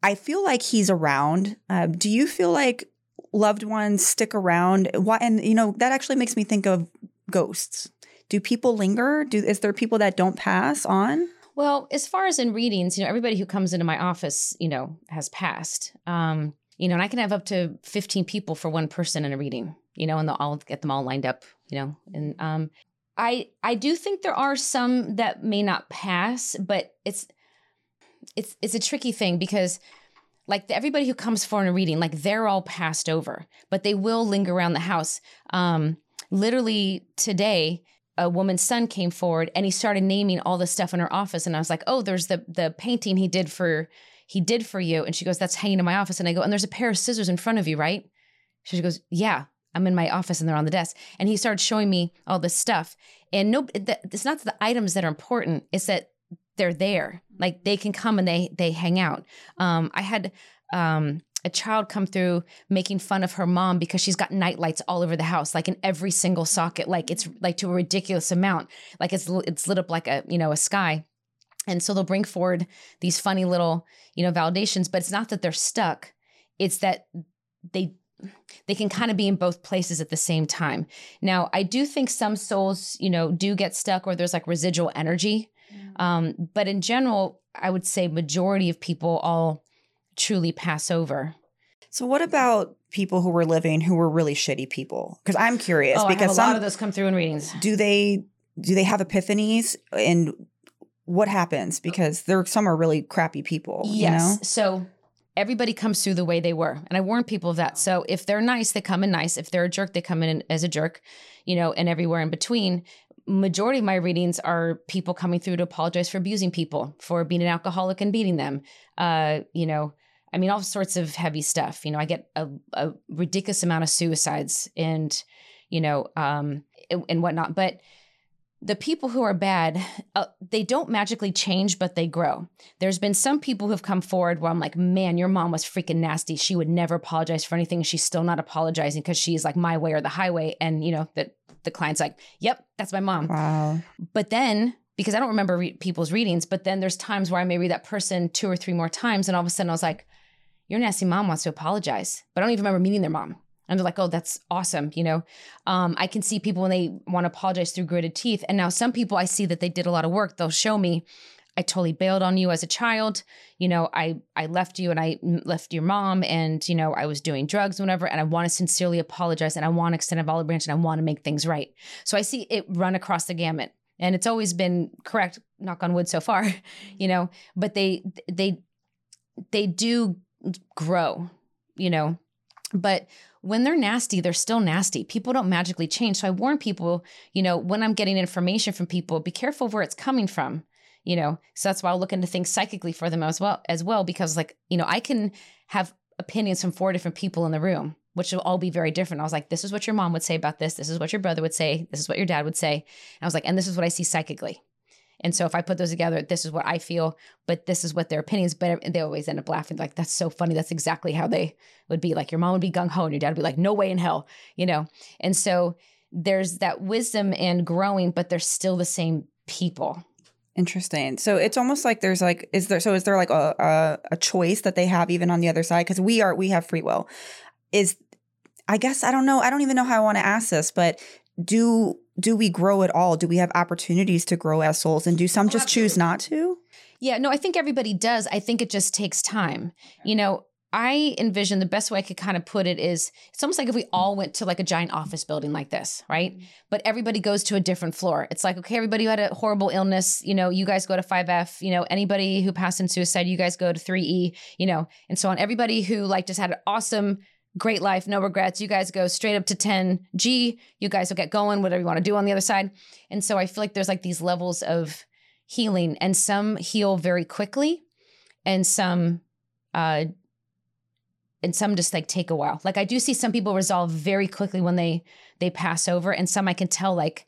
I feel like he's around. Uh, do you feel like loved ones stick around? Why? And you know that actually makes me think of ghosts do people linger? Do is there people that don't pass on? Well, as far as in readings, you know, everybody who comes into my office, you know, has passed. Um, you know, and I can have up to 15 people for one person in a reading, you know, and I'll get them all lined up, you know. And um I I do think there are some that may not pass, but it's it's it's a tricky thing because like the, everybody who comes for a reading, like they're all passed over, but they will linger around the house. Um literally today a woman's son came forward and he started naming all the stuff in her office and I was like, "Oh, there's the the painting he did for he did for you." And she goes, "That's hanging in my office." And I go, "And there's a pair of scissors in front of you, right?" She goes, "Yeah, I'm in my office and they're on the desk." And he started showing me all this stuff. And no it's not the items that are important, it's that they're there. Like they can come and they they hang out. Um I had um a child come through making fun of her mom because she's got night lights all over the house like in every single socket like it's like to a ridiculous amount like it's it's lit up like a you know a sky. And so they'll bring forward these funny little you know validations but it's not that they're stuck. It's that they they can kind of be in both places at the same time. Now i do think some souls you know do get stuck or there's like residual energy. Mm. um, but in general i would say majority of people all truly pass over. So what about people who were living who were really shitty people? Because I'm curious oh, because a some, lot of those come through in readings. Do they do they have epiphanies and what happens? Because there some are really crappy people. Yes. You know? So everybody comes through the way they were. And I warn people of that. So if they're nice, they come in nice. If they're a jerk, they come in as a jerk, you know, and everywhere in between. majority of my readings are people coming through to apologize for abusing people, for being an alcoholic and beating them. Uh, you know, I mean, all sorts of heavy stuff. You know, I get a, a ridiculous amount of suicides and, you know, um, and whatnot. But the people who are bad, uh, they don't magically change, but they grow. There's been some people who have come forward where I'm like, man, your mom was freaking nasty. She would never apologize for anything. She's still not apologizing because she's like my way or the highway. And, you know, that the client's like, yep, that's my mom. Wow. But then, because I don't remember re- people's readings, but then there's times where I may read that person two or three more times. And all of a sudden I was like, your nasty mom wants to apologize. But I don't even remember meeting their mom and they're like, "Oh, that's awesome." You know, um, I can see people when they want to apologize through gritted teeth, and now some people I see that they did a lot of work. They'll show me, "I totally bailed on you as a child. You know, I I left you and I left your mom, and you know, I was doing drugs, whatever, and I want to sincerely apologize, and I want to extend a olive branch, and I want to make things right." So I see it run across the gamut, and it's always been correct. Knock on wood, so far, you know. But they they they do grow, you know. But when they're nasty, they're still nasty. People don't magically change. So I warn people, you know, when I'm getting information from people, be careful where it's coming from. You know, so that's why I'll look into things psychically for them as well, as well, because like, you know, I can have opinions from four different people in the room, which will all be very different. I was like, this is what your mom would say about this. This is what your brother would say. This is what your dad would say. And I was like, and this is what I see psychically. And so if I put those together, this is what I feel, but this is what their opinions. But they always end up laughing like, "That's so funny. That's exactly how they would be." Like your mom would be gung ho, and your dad would be like, "No way in hell," you know. And so there's that wisdom and growing, but they're still the same people. Interesting. So it's almost like there's like, is there? So is there like a a, a choice that they have even on the other side? Because we are we have free will. Is I guess I don't know. I don't even know how I want to ask this, but do do we grow at all? Do we have opportunities to grow as souls and do some oh, just absolutely. choose not to? Yeah, no, I think everybody does. I think it just takes time. You know, I envision the best way I could kind of put it is it's almost like if we all went to like a giant office building like this, right? Mm-hmm. But everybody goes to a different floor. It's like, okay, everybody who had a horrible illness, you know, you guys go to 5F, you know, anybody who passed in suicide, you guys go to 3E, you know, and so on. Everybody who like just had an awesome great life, no regrets. You guys go straight up to 10G. You guys will get going, whatever you want to do on the other side. And so I feel like there's like these levels of healing, and some heal very quickly, and some, uh, and some just like take a while. Like I do see some people resolve very quickly when they they pass over, and some I can tell like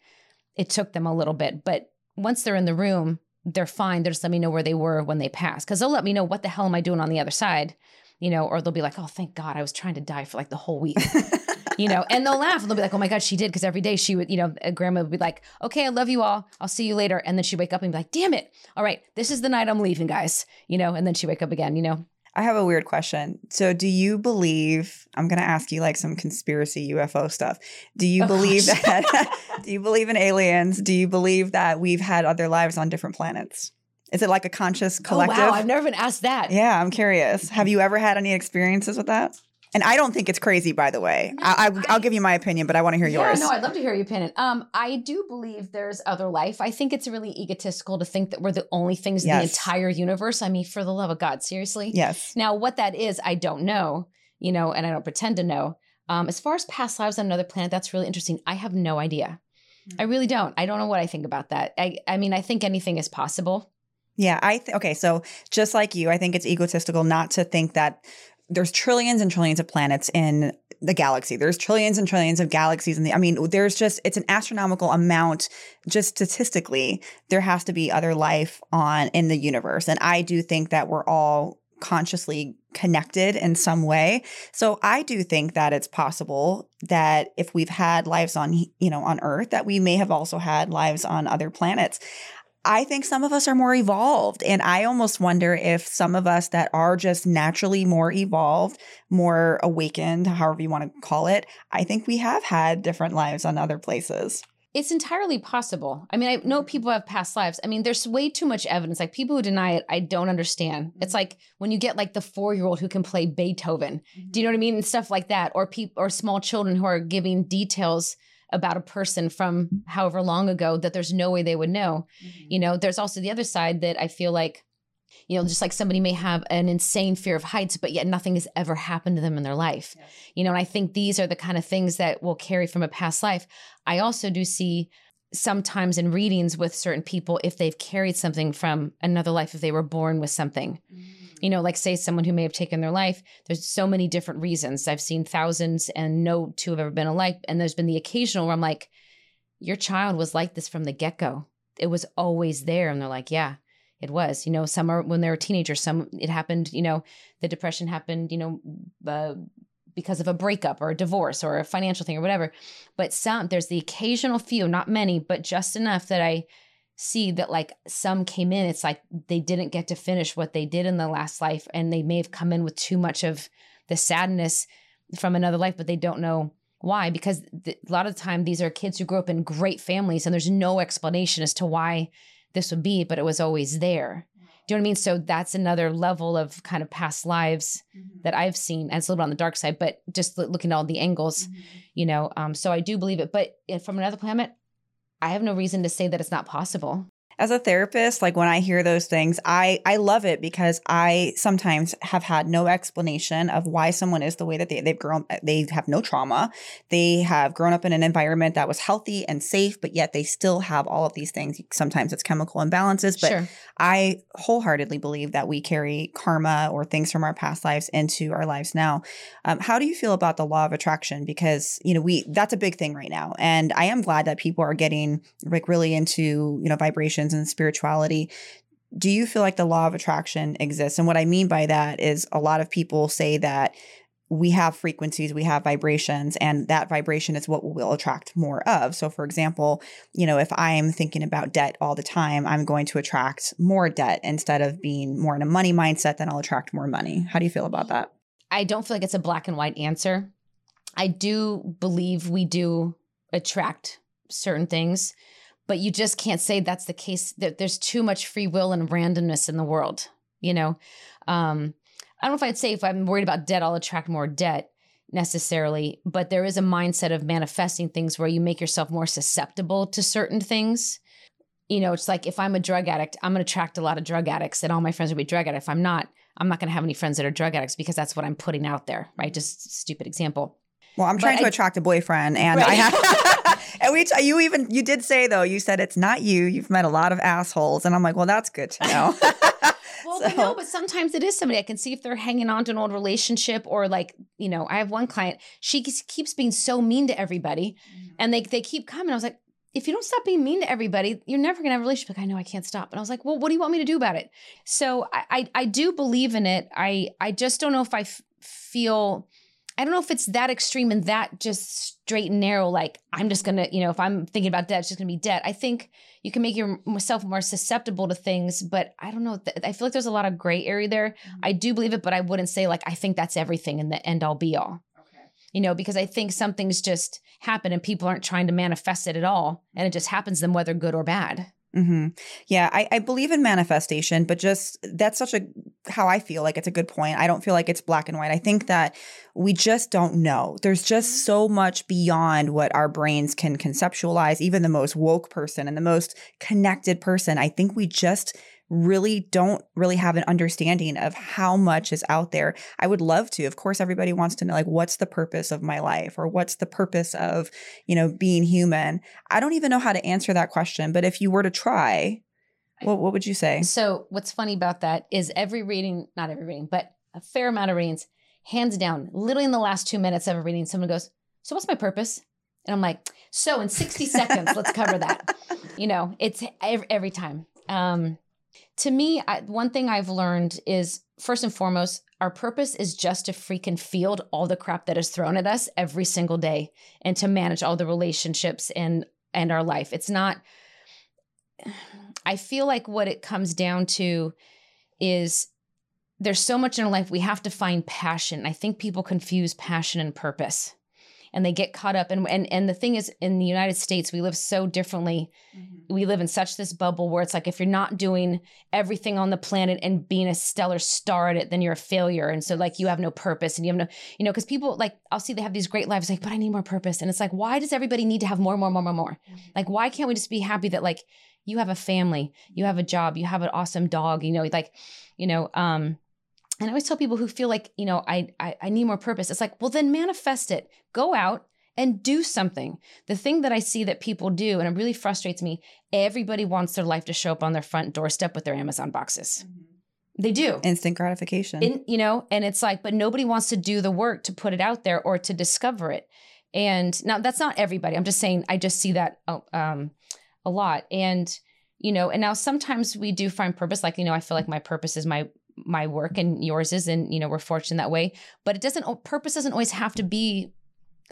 it took them a little bit, but once they're in the room, they're fine. They're just let me know where they were when they passed because they'll let me know what the hell am I doing on the other side you know, or they'll be like, oh, thank God, I was trying to die for like the whole week. you know, and they'll laugh and they'll be like, oh my God, she did. Because every day she would, you know, grandma would be like, okay, I love you all. I'll see you later. And then she'd wake up and be like, damn it. All right, this is the night I'm leaving, guys. You know, and then she wake up again, you know. I have a weird question. So, do you believe? I'm going to ask you like some conspiracy UFO stuff. Do you oh, believe gosh. that? do you believe in aliens? Do you believe that we've had other lives on different planets? Is it like a conscious collective? Oh, wow, I've never been asked that. Yeah, I'm curious. Have you ever had any experiences with that? And I don't think it's crazy, by the way. No, I, will give you my opinion, but I want to hear yeah, yours. No, I'd love to hear your opinion. Um, I do believe there's other life. I think it's really egotistical to think that we're the only things yes. in the entire universe. I mean, for the love of God, seriously. Yes. Now, what that is, I don't know. You know, and I don't pretend to know. Um, as far as past lives on another planet, that's really interesting. I have no idea. Mm-hmm. I really don't. I don't know what I think about that. I, I mean, I think anything is possible. Yeah, I th- okay. So just like you, I think it's egotistical not to think that there's trillions and trillions of planets in the galaxy. There's trillions and trillions of galaxies in the I mean, there's just it's an astronomical amount just statistically there has to be other life on in the universe. And I do think that we're all consciously connected in some way. So I do think that it's possible that if we've had lives on you know on earth that we may have also had lives on other planets. I think some of us are more evolved. And I almost wonder if some of us that are just naturally more evolved, more awakened, however you want to call it, I think we have had different lives on other places. It's entirely possible. I mean, I know people have past lives. I mean, there's way too much evidence. Like people who deny it, I don't understand. It's like when you get like the four year old who can play Beethoven. Do you know what I mean? And stuff like that, or people or small children who are giving details about a person from however long ago that there's no way they would know. Mm-hmm. You know, there's also the other side that I feel like, you know, just like somebody may have an insane fear of heights, but yet nothing has ever happened to them in their life. You know, and I think these are the kind of things that will carry from a past life. I also do see sometimes in readings with certain people if they've carried something from another life, if they were born with something. You know, like say someone who may have taken their life, there's so many different reasons. I've seen thousands and no two have ever been alike. And there's been the occasional where I'm like, your child was like this from the get go. It was always there. And they're like, yeah, it was. You know, some are when they were teenagers, some it happened, you know, the depression happened, you know, uh, because of a breakup or a divorce or a financial thing or whatever. But some, there's the occasional few, not many, but just enough that I see that like some came in, it's like they didn't get to finish what they did in the last life and they may have come in with too much of the sadness from another life, but they don't know why. Because a lot of the time, these are kids who grew up in great families and there's no explanation as to why this would be, but it was always there. Do you know what I mean? So that's another level of kind of past lives mm-hmm. that I've seen. And it's a little bit on the dark side, but just looking at all the angles, mm-hmm. you know. Um, so I do believe it. But from another planet, I have no reason to say that it's not possible as a therapist like when i hear those things i i love it because i sometimes have had no explanation of why someone is the way that they, they've grown they have no trauma. They have grown up in an environment that was healthy and safe but yet they still have all of these things. Sometimes it's chemical imbalances but sure. i wholeheartedly believe that we carry karma or things from our past lives into our lives now. Um, how do you feel about the law of attraction? Because you know we that's a big thing right now and i am glad that people are getting like really into you know and spirituality do you feel like the law of attraction exists and what i mean by that is a lot of people say that we have frequencies, we have vibrations, and that vibration is what we'll attract more of. So, for example, you know, if I'm thinking about debt all the time, I'm going to attract more debt instead of being more in a money mindset, then I'll attract more money. How do you feel about that? I don't feel like it's a black and white answer. I do believe we do attract certain things but you just can't say that's the case that there's too much free will and randomness in the world you know um i don't know if i'd say if i'm worried about debt i'll attract more debt necessarily but there is a mindset of manifesting things where you make yourself more susceptible to certain things you know it's like if i'm a drug addict i'm going to attract a lot of drug addicts and all my friends will be drug addicts if i'm not i'm not going to have any friends that are drug addicts because that's what i'm putting out there right just stupid example well, I'm trying but to I, attract a boyfriend, and right. I have. we, you even you did say though you said it's not you. You've met a lot of assholes, and I'm like, well, that's good to know. well, so. but no, but sometimes it is somebody I can see if they're hanging on to an old relationship, or like you know, I have one client. She keeps being so mean to everybody, mm-hmm. and they they keep coming. I was like, if you don't stop being mean to everybody, you're never gonna have a relationship. Like, I know I can't stop. And I was like, well, what do you want me to do about it? So I I, I do believe in it. I I just don't know if I f- feel I don't know if it's that extreme and that just straight and narrow. Like I'm just gonna, you know, if I'm thinking about debt, it's just gonna be debt. I think you can make yourself more susceptible to things, but I don't know. I feel like there's a lot of gray area there. Mm-hmm. I do believe it, but I wouldn't say like I think that's everything and the end all be all. Okay. You know, because I think something's just happened and people aren't trying to manifest it at all, and it just happens to them whether good or bad. Mm-hmm. Yeah, I, I believe in manifestation, but just that's such a how I feel like it's a good point. I don't feel like it's black and white. I think that we just don't know. There's just mm-hmm. so much beyond what our brains can conceptualize. Even the most woke person and the most connected person, I think we just really don't really have an understanding of how much is out there. I would love to. Of course, everybody wants to know like what's the purpose of my life or what's the purpose of, you know, being human. I don't even know how to answer that question, but if you were to try, what what would you say? So, what's funny about that is every reading, not every reading, but a fair amount of readings, hands down, literally in the last 2 minutes of a reading, someone goes, "So what's my purpose?" And I'm like, "So in 60 seconds, let's cover that." You know, it's every, every time. Um to me, I, one thing I've learned is first and foremost, our purpose is just to freaking field all the crap that is thrown at us every single day and to manage all the relationships and and our life. It's not I feel like what it comes down to is there's so much in our life we have to find passion. I think people confuse passion and purpose and they get caught up and and and the thing is in the United States we live so differently. Mm-hmm. We live in such this bubble where it's like if you're not doing everything on the planet and being a stellar star at it then you're a failure and so like you have no purpose and you have no you know cuz people like I'll see they have these great lives like but I need more purpose and it's like why does everybody need to have more more more more more? Mm-hmm. Like why can't we just be happy that like you have a family, you have a job, you have an awesome dog, you know, like you know um and I always tell people who feel like, you know, I, I, I need more purpose. It's like, well, then manifest it. Go out and do something. The thing that I see that people do, and it really frustrates me, everybody wants their life to show up on their front doorstep with their Amazon boxes. Mm-hmm. They do. Instant gratification. In, you know, and it's like, but nobody wants to do the work to put it out there or to discover it. And now that's not everybody. I'm just saying, I just see that oh, um, a lot. And, you know, and now sometimes we do find purpose. Like, you know, I feel like my purpose is my my work and yours is and you know we're fortunate that way but it doesn't purpose doesn't always have to be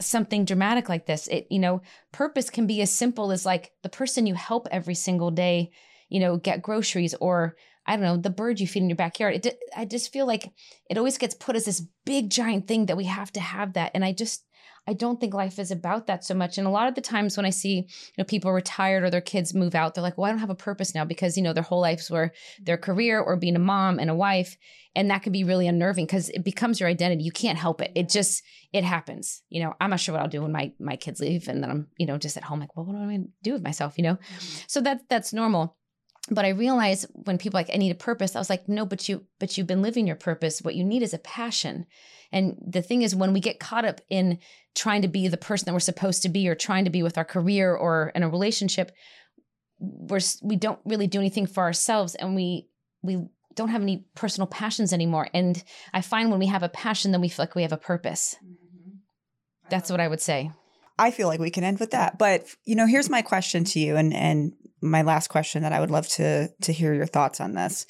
something dramatic like this it you know purpose can be as simple as like the person you help every single day you know get groceries or i don't know the bird you feed in your backyard. It, i just feel like it always gets put as this big giant thing that we have to have that and i just I don't think life is about that so much. And a lot of the times when I see, you know, people retired or their kids move out, they're like, well, I don't have a purpose now because, you know, their whole lives were their career or being a mom and a wife. And that can be really unnerving because it becomes your identity. You can't help it. It just, it happens. You know, I'm not sure what I'll do when my my kids leave and then I'm, you know, just at home like, well, what do I going to do with myself, you know? Mm-hmm. So that that's normal but i realized when people like i need a purpose i was like no but you but you've been living your purpose. What you need is a passion. And the thing is when we get caught up in trying to be the person that we're supposed to be or trying to be with our career or in a relationship we're we don't really do anything for ourselves and we we don't have any personal passions anymore. And i find when we have a passion then we feel like we have a purpose. Mm-hmm. that's what i would say I feel like we can end with that. But you know, here's my question to you, and and my last question that I would love to to hear your thoughts on this.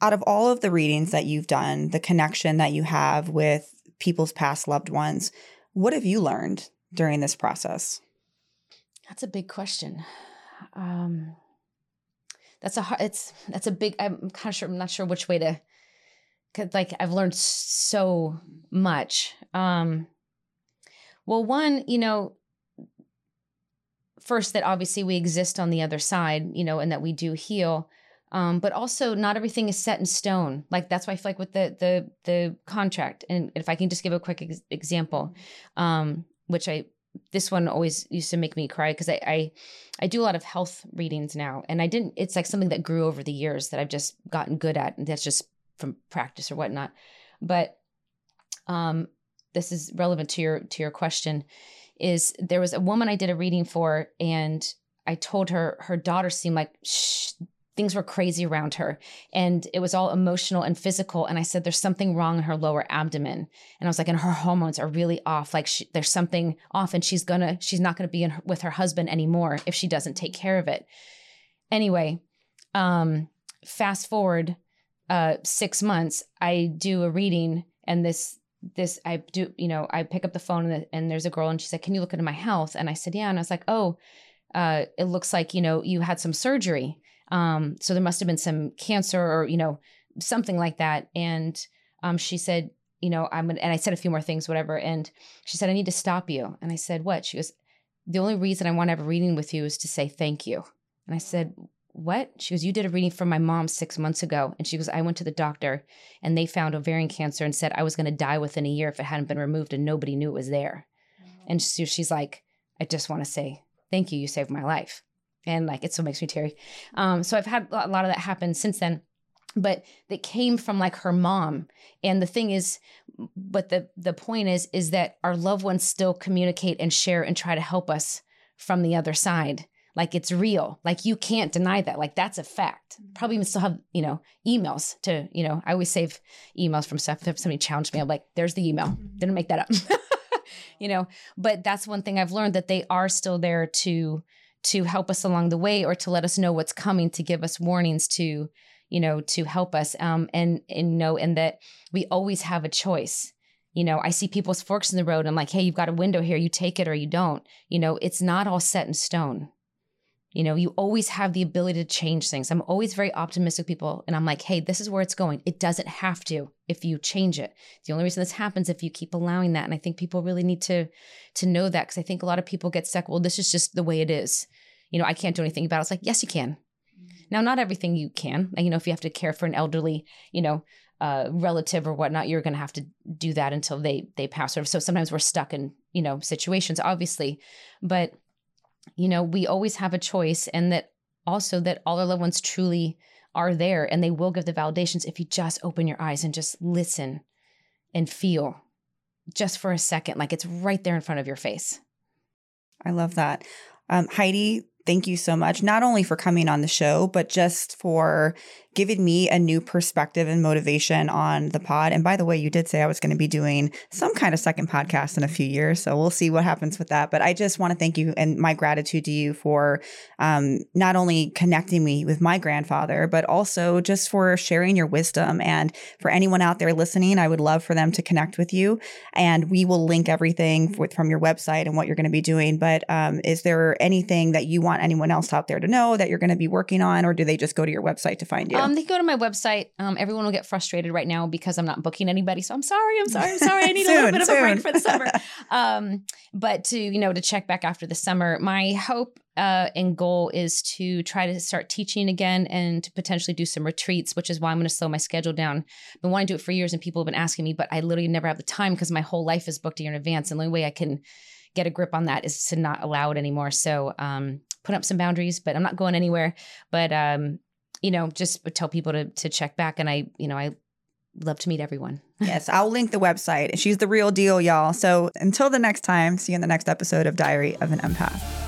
Out of all of the readings that you've done, the connection that you have with people's past loved ones, what have you learned during this process? That's a big question. Um, that's a hard, it's that's a big. I'm kind of sure. I'm not sure which way to. Cause like I've learned so much. Um, well, one, you know, first that obviously we exist on the other side, you know, and that we do heal. Um, but also not everything is set in stone. Like that's why I feel like with the the the contract, and if I can just give a quick ex- example, um, which I this one always used to make me cry because I, I I do a lot of health readings now, and I didn't. It's like something that grew over the years that I've just gotten good at, and that's just from practice or whatnot. But um, this is relevant to your to your question is there was a woman I did a reading for and I told her her daughter seemed like shh, things were crazy around her. And it was all emotional and physical and I said there's something wrong in her lower abdomen. And I was like and her hormones are really off like she, there's something off and she's gonna she's not gonna be her, with her husband anymore if she doesn't take care of it. Anyway um fast forward uh 6 months I do a reading and this this i do you know i pick up the phone and, and, there's a girl and she said can you look into my health? And i said yeah. And i was like oh uh, it looks like you know you had some surgery. Um, so there must have been some cancer or you know something like that. And um, she said you know i'm gonna, and i said a few more things whatever. And she said i need to stop you. And i said what? She goes the only reason i want to have a reading with you is to say thank you. And i said what? She goes, You did a reading for my mom six months ago. And she goes, I went to the doctor and they found ovarian cancer and said I was going to die within a year if it hadn't been removed and nobody knew it was there. Mm-hmm. And so she's like, I just want to say thank you. You saved my life. And like, it still makes me teary. Um, so I've had a lot of that happen since then. But that came from like her mom. And the thing is, but the the point is, is that our loved ones still communicate and share and try to help us from the other side like it's real. Like you can't deny that. Like that's a fact. Mm-hmm. probably even still have you know emails to you know i always save emails from stuff if somebody challenged me. I'm like there's the email. Mm-hmm. didn't make that up. You know? But that's one thing i've learned that they are still there to to help us along the way or to let us know what's coming to give us warnings to you know to help us. Um and and know and that we always have a choice. You know i see people's forks in the road. I'm like hey you've got a window here. You take it or you don't. You know it's not all set in stone you know, you always have the ability to change things. I'm always very optimistic people and I'm like, "Hey, this is where it's going. It doesn't have to if you change it." The only reason this happens if you keep allowing that. And I think people really need to to know that cuz I think a lot of people get stuck, well, this is just the way it is. You know, I can't do anything about it. It's like, "Yes, you can." Mm-hmm. Now, not everything you can. You know, if you have to care for an elderly, you know, uh, relative or whatnot, you're going to have to do that until they they pass. So sometimes we're stuck in you know situations, obviously, but you know, we always have a choice and that also that all our loved ones truly are there and they will give the validations if you just open your eyes and just listen and feel just for a second, like it's right there in front of your face. I love that. Um, Heidi, thank you so much, not only for coming on the show, but just for giving me a new perspective and motivation on the pod. And by the way, you did say I was going to be doing some kind of second podcast in a few years. So we'll see what happens with that. But I just want to thank you and my gratitude to you for um, not only connecting me with my grandfather, but also just for sharing your wisdom. And for anyone out there listening, I would love for them to connect with you. And we will link everything with, from your website and what you're going to be doing. But um, is there anything that you want anyone else out there to know that you're going to be working on, or do they just go to your website to find you? Um, they go to my website. Um, everyone will get frustrated right now because I'm not booking anybody. So I'm sorry. I'm sorry. I'm sorry. I need soon, a little bit soon. of a break for the summer. Um, but to you know to check back after the summer, my hope uh, and goal is to try to start teaching again and to potentially do some retreats, which is why I'm going to slow my schedule down. I've been wanting to do it for years, and people have been asking me, but I literally never have the time because my whole life is booked a year in advance. And the only way I can get a grip on that is to not allow it anymore. So um, put up some boundaries, but I'm not going anywhere. But um, you know, just tell people to to check back. And I, you know, I love to meet everyone. yes, I'll link the website. She's the real deal, y'all. So until the next time, see you in the next episode of Diary of an Empath.